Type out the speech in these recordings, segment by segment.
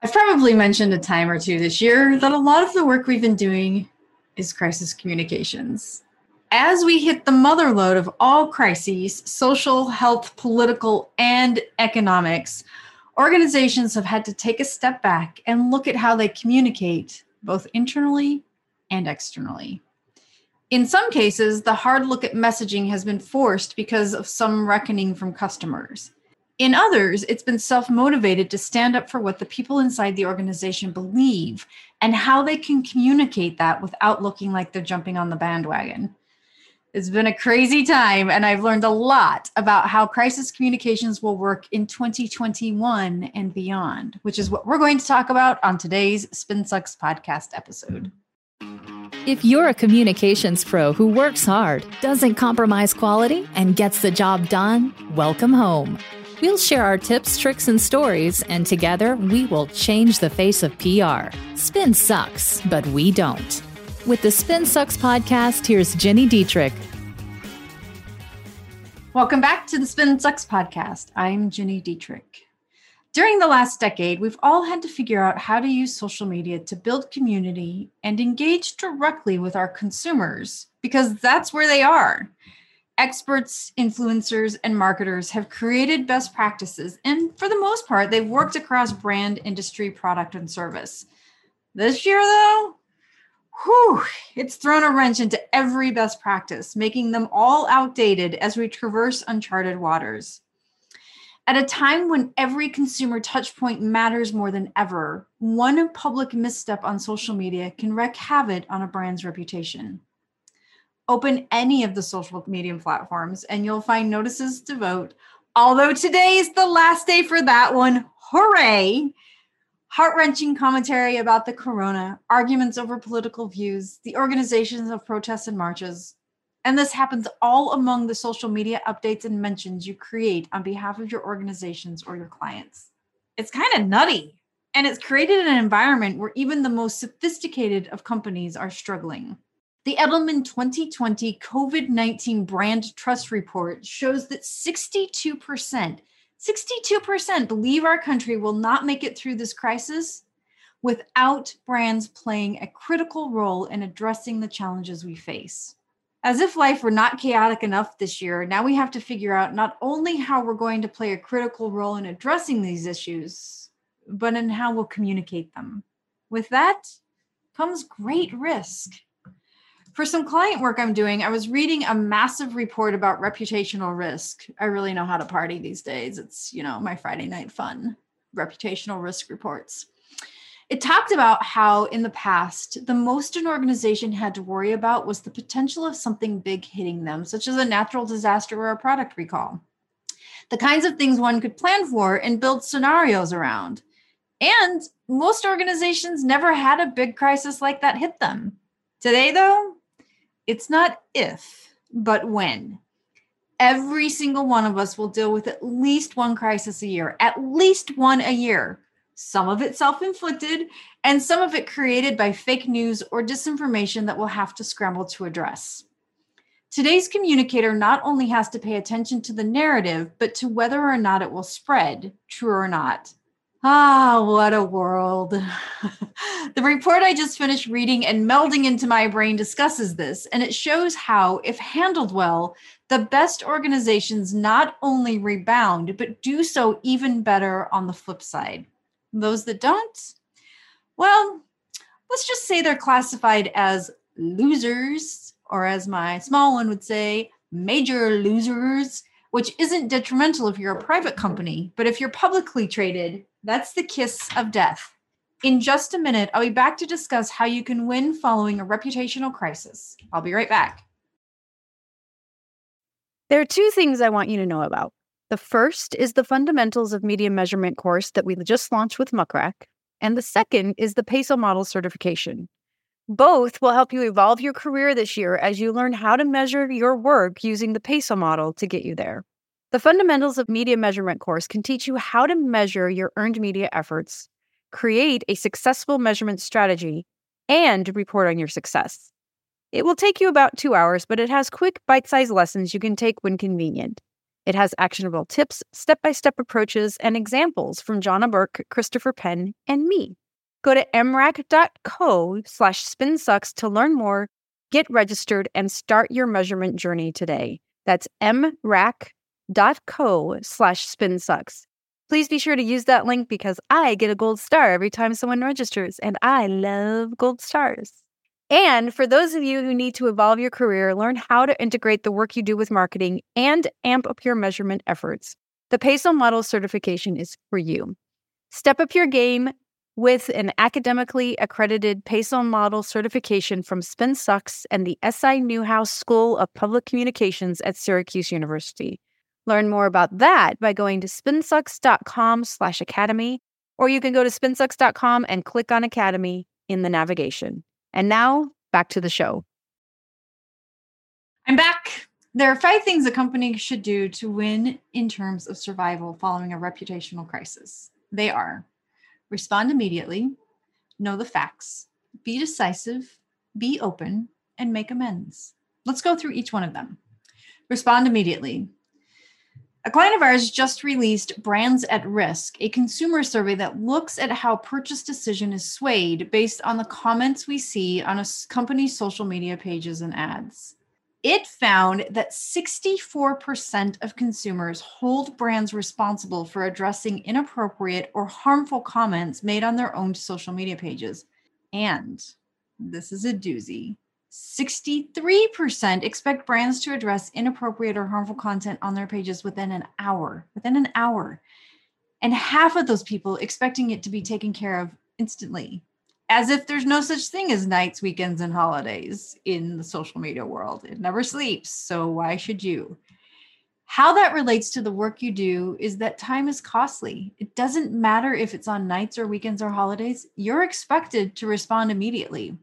I've probably mentioned a time or two this year that a lot of the work we've been doing is crisis communications. As we hit the mother lode of all crises social, health, political, and economics organizations have had to take a step back and look at how they communicate, both internally and externally. In some cases, the hard look at messaging has been forced because of some reckoning from customers. In others, it's been self motivated to stand up for what the people inside the organization believe and how they can communicate that without looking like they're jumping on the bandwagon. It's been a crazy time, and I've learned a lot about how crisis communications will work in 2021 and beyond, which is what we're going to talk about on today's Spin Sucks podcast episode. If you're a communications pro who works hard, doesn't compromise quality, and gets the job done, welcome home. We'll share our tips, tricks, and stories, and together we will change the face of PR. Spin sucks, but we don't. With the Spin Sucks podcast, here's Gini Dietrich. Welcome back to the Spin Sucks podcast. I'm Gini Dietrich. During the last decade, we've all had to figure out how to use social media to build community and engage directly with our consumers because that's where they are. Experts, influencers, and marketers have created best practices, and for the most part, they've worked across brand, industry, product, and service. This year, though, whew, it's thrown a wrench into every best practice, making them all outdated as we traverse uncharted waters. At a time when every consumer touchpoint matters more than ever, one public misstep on social media can wreak havoc on a brand's reputation. Open any of the social media platforms and you'll find notices to vote. Although today is the last day for that one, hooray! heart wrenching commentary about the corona, arguments over political views, the organizations of protests and marches. And this happens all among the social media updates and mentions you create on behalf of your organizations or your clients. It's kind of nutty. And it's created an environment where even the most sophisticated of companies are struggling. The Edelman 2020 COVID 19 Brand Trust Report shows that 62% 62% believe our country will not make it through this crisis without brands playing a critical role in addressing the challenges we face. As if life were not chaotic enough this year, now we have to figure out not only how we're going to play a critical role in addressing these issues, but in how we'll communicate them. With that comes great risk for some client work I'm doing, I was reading a massive report about reputational risk. I really know how to party these days. It's, you know, my Friday night fun, reputational risk reports. It talked about how in the past, the most an organization had to worry about was the potential of something big hitting them, such as a natural disaster or a product recall. The kinds of things one could plan for and build scenarios around. And most organizations never had a big crisis like that hit them. Today, though, it's not if, but when. Every single one of us will deal with at least one crisis a year, at least one a year. Some of it self inflicted, and some of it created by fake news or disinformation that we'll have to scramble to address. Today's communicator not only has to pay attention to the narrative, but to whether or not it will spread, true or not. Ah, what a world. the report I just finished reading and melding into my brain discusses this, and it shows how, if handled well, the best organizations not only rebound, but do so even better on the flip side. Those that don't, well, let's just say they're classified as losers, or as my small one would say, major losers, which isn't detrimental if you're a private company, but if you're publicly traded, that's the kiss of death. In just a minute, I'll be back to discuss how you can win following a reputational crisis. I'll be right back. There are two things I want you to know about. The first is the Fundamentals of Media Measurement course that we just launched with Muck Rack, and the second is the PESO Model certification. Both will help you evolve your career this year as you learn how to measure your work using the PESO model to get you there. The Fundamentals of Media Measurement course can teach you how to measure your earned media efforts, create a successful measurement strategy, and report on your success. It will take you about two hours, but it has quick, bite sized lessons you can take when convenient. It has actionable tips, step by step approaches, and examples from Johna Burke, Christopher Penn, and me. Go to mrac.co slash spinsucks to learn more, get registered, and start your measurement journey today. That's mrac.co slash spinsucks. Please be sure to use that link because I get a gold star every time someone registers, and I love gold stars. And for those of you who need to evolve your career, learn how to integrate the work you do with marketing and amp up your measurement efforts, the PESO Model certification is for you. Step up your game with an academically accredited PESO Model certification from SpinSucks and the SI Newhouse School of Public Communications at Syracuse University. Learn more about that by going to spinsucks.com slash academy, or you can go to spinsucks.com and click on Academy in the navigation. And now back to the show. I'm back. There are five things a company should do to win in terms of survival following a reputational crisis. They are respond immediately, know the facts, be decisive, be open, and make amends. Let's go through each one of them. Respond immediately. A client of ours just released Brands at Risk, a consumer survey that looks at how purchase decision is swayed based on the comments we see on a company's social media pages and ads. It found that 64% of consumers hold brands responsible for addressing inappropriate or harmful comments made on their own social media pages. And this is a doozy 63% expect brands to address inappropriate or harmful content on their pages within an hour, within an hour. And half of those people expecting it to be taken care of instantly, as if there's no such thing as nights, weekends, and holidays in the social media world. It never sleeps. So why should you? How that relates to the work you do is that time is costly. It doesn't matter if it's on nights or weekends or holidays, you're expected to respond immediately.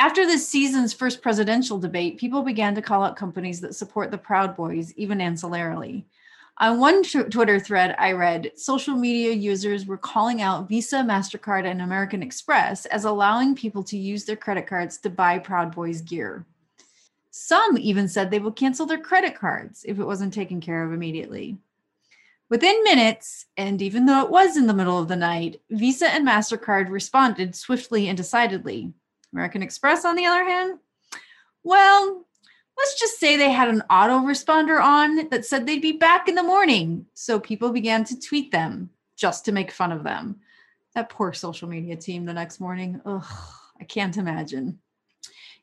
After this season's first presidential debate, people began to call out companies that support the Proud Boys, even ancillarily. On one Twitter thread I read, social media users were calling out Visa, MasterCard, and American Express as allowing people to use their credit cards to buy Proud Boys gear. Some even said they would cancel their credit cards if it wasn't taken care of immediately. Within minutes, and even though it was in the middle of the night, Visa and MasterCard responded swiftly and decidedly. American Express, on the other hand, well, let's just say they had an autoresponder on that said they'd be back in the morning. So people began to tweet them just to make fun of them. That poor social media team the next morning. Ugh, I can't imagine.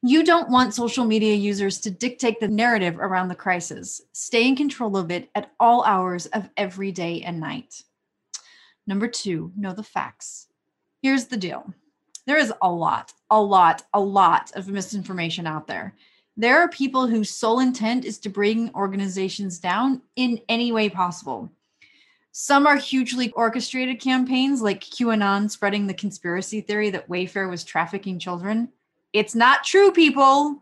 You don't want social media users to dictate the narrative around the crisis. Stay in control of it at all hours of every day and night. Number two, know the facts. Here's the deal there is a lot, a lot, a lot of misinformation out there. There are people whose sole intent is to bring organizations down in any way possible. Some are hugely orchestrated campaigns like QAnon spreading the conspiracy theory that Wayfair was trafficking children. It's not true, people.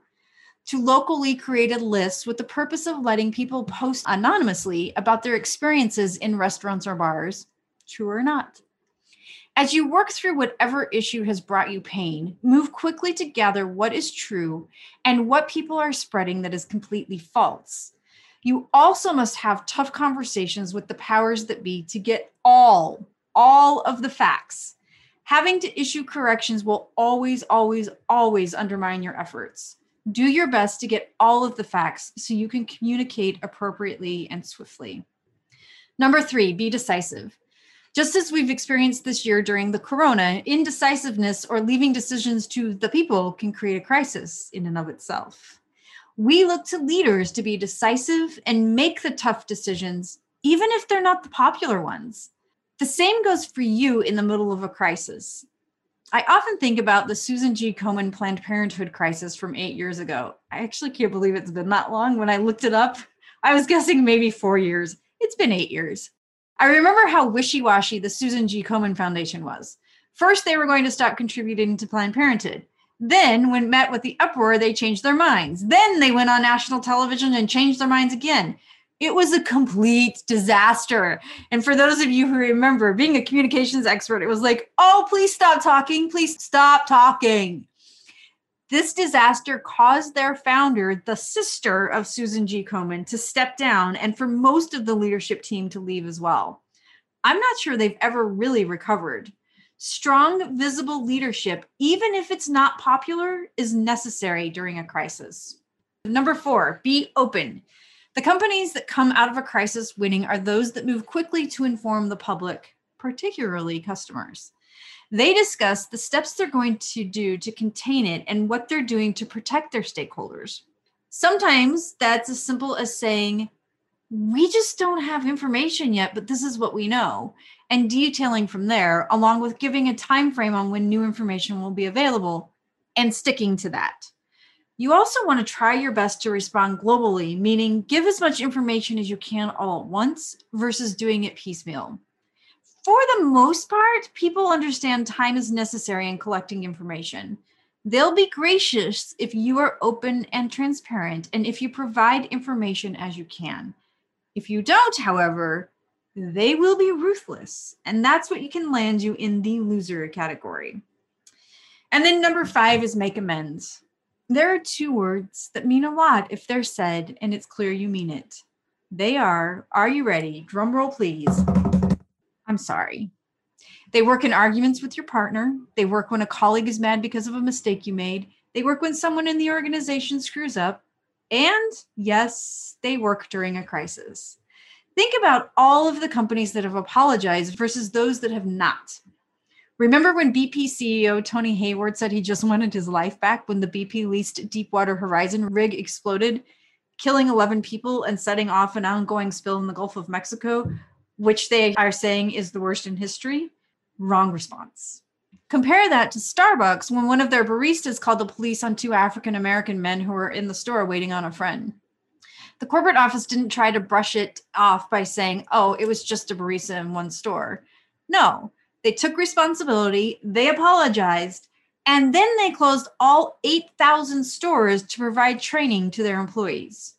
To locally created lists with the purpose of letting people post anonymously about their experiences in restaurants or bars, true or not. As you work through whatever issue has brought you pain, move quickly to gather what is true and what people are spreading that is completely false. You also must have tough conversations with the powers that be to get all, all of the facts. Having to issue corrections will always, always, always undermine your efforts. Do your best to get all of the facts so you can communicate appropriately and swiftly. Number three, be decisive. Just as we've experienced this year during the corona, indecisiveness or leaving decisions to the people can create a crisis in and of itself. We look to leaders to be decisive and make the tough decisions, even if they're not the popular ones. The same goes for you in the middle of a crisis. I often think about the Susan G. Komen Planned Parenthood crisis from eight years ago. I actually can't believe it's been that long. When I looked it up, I was guessing maybe four years. It's been eight years. I remember how wishy washy the Susan G. Komen Foundation was. First, they were going to stop contributing to Planned Parenthood. Then, when met with the uproar, they changed their minds. Then they went on national television and changed their minds again. It was a complete disaster. And for those of you who remember being a communications expert, it was like, oh, please stop talking. Please stop talking. This disaster caused their founder, the sister of Susan G. Komen, to step down and for most of the leadership team to leave as well. I'm not sure they've ever really recovered. Strong, visible leadership, even if it's not popular, is necessary during a crisis. Number four, be open. The companies that come out of a crisis winning are those that move quickly to inform the public, particularly customers. They discuss the steps they're going to do to contain it and what they're doing to protect their stakeholders. Sometimes that's as simple as saying, we just don't have information yet, but this is what we know, and detailing from there, along with giving a time frame on when new information will be available and sticking to that. You also want to try your best to respond globally, meaning give as much information as you can all at once versus doing it piecemeal for the most part, people understand time is necessary in collecting information. They'll be gracious if you are open and transparent and if you provide information as you can. If you don't, however, they will be ruthless. And that's what you can land you in the loser category. And then number five is make amends. There are two words that mean a lot if they're said and it's clear you mean it. They are, are you ready? Drum roll, please. I'm sorry. They work in arguments with your partner. They work when a colleague is mad because of a mistake you made. They work when someone in the organization screws up. And yes, they work during a crisis. Think about all of the companies that have apologized versus those that have not. Remember when BP CEO Tony Hayward said he just wanted his life back when the BP leased Deepwater Horizon rig exploded, killing 11 people and setting off an ongoing spill in the Gulf of Mexico which they are saying is the worst in history. Wrong response. Compare that to Starbucks when one of their baristas called the police on two African American men who were in the store waiting on a friend. The corporate office didn't try to brush it off by saying, oh, it was just a barista in one store. No, they took responsibility, they apologized, and then they closed all 8,000 stores to provide training to their employees.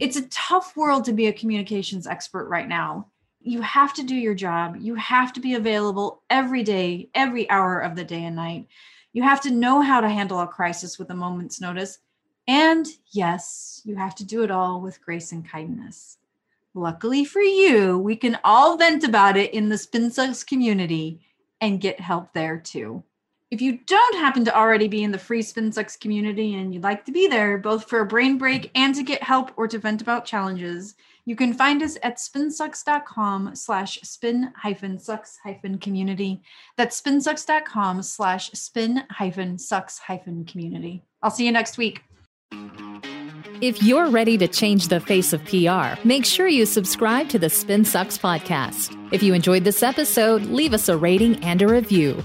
It's a tough world to be a communications expert right now you have to do your job. You have to be available every day, every hour of the day and night. You have to know how to handle a crisis with a moment's notice. And yes, you have to do it all with grace and kindness. Luckily for you, we can all vent about it in the SpinSucks community and get help there too. If you don't happen to already be in the free SpinSucks community and you'd like to be there, both for a brain break and to get help or to vent about challenges, you can find us at spinsucks.com slash spin hyphen sucks hyphen community. That's spinsucks.com slash spin hyphen sucks hyphen community. I'll see you next week. If you're ready to change the face of PR, make sure you subscribe to the Spin Sucks podcast. If you enjoyed this episode, leave us a rating and a review.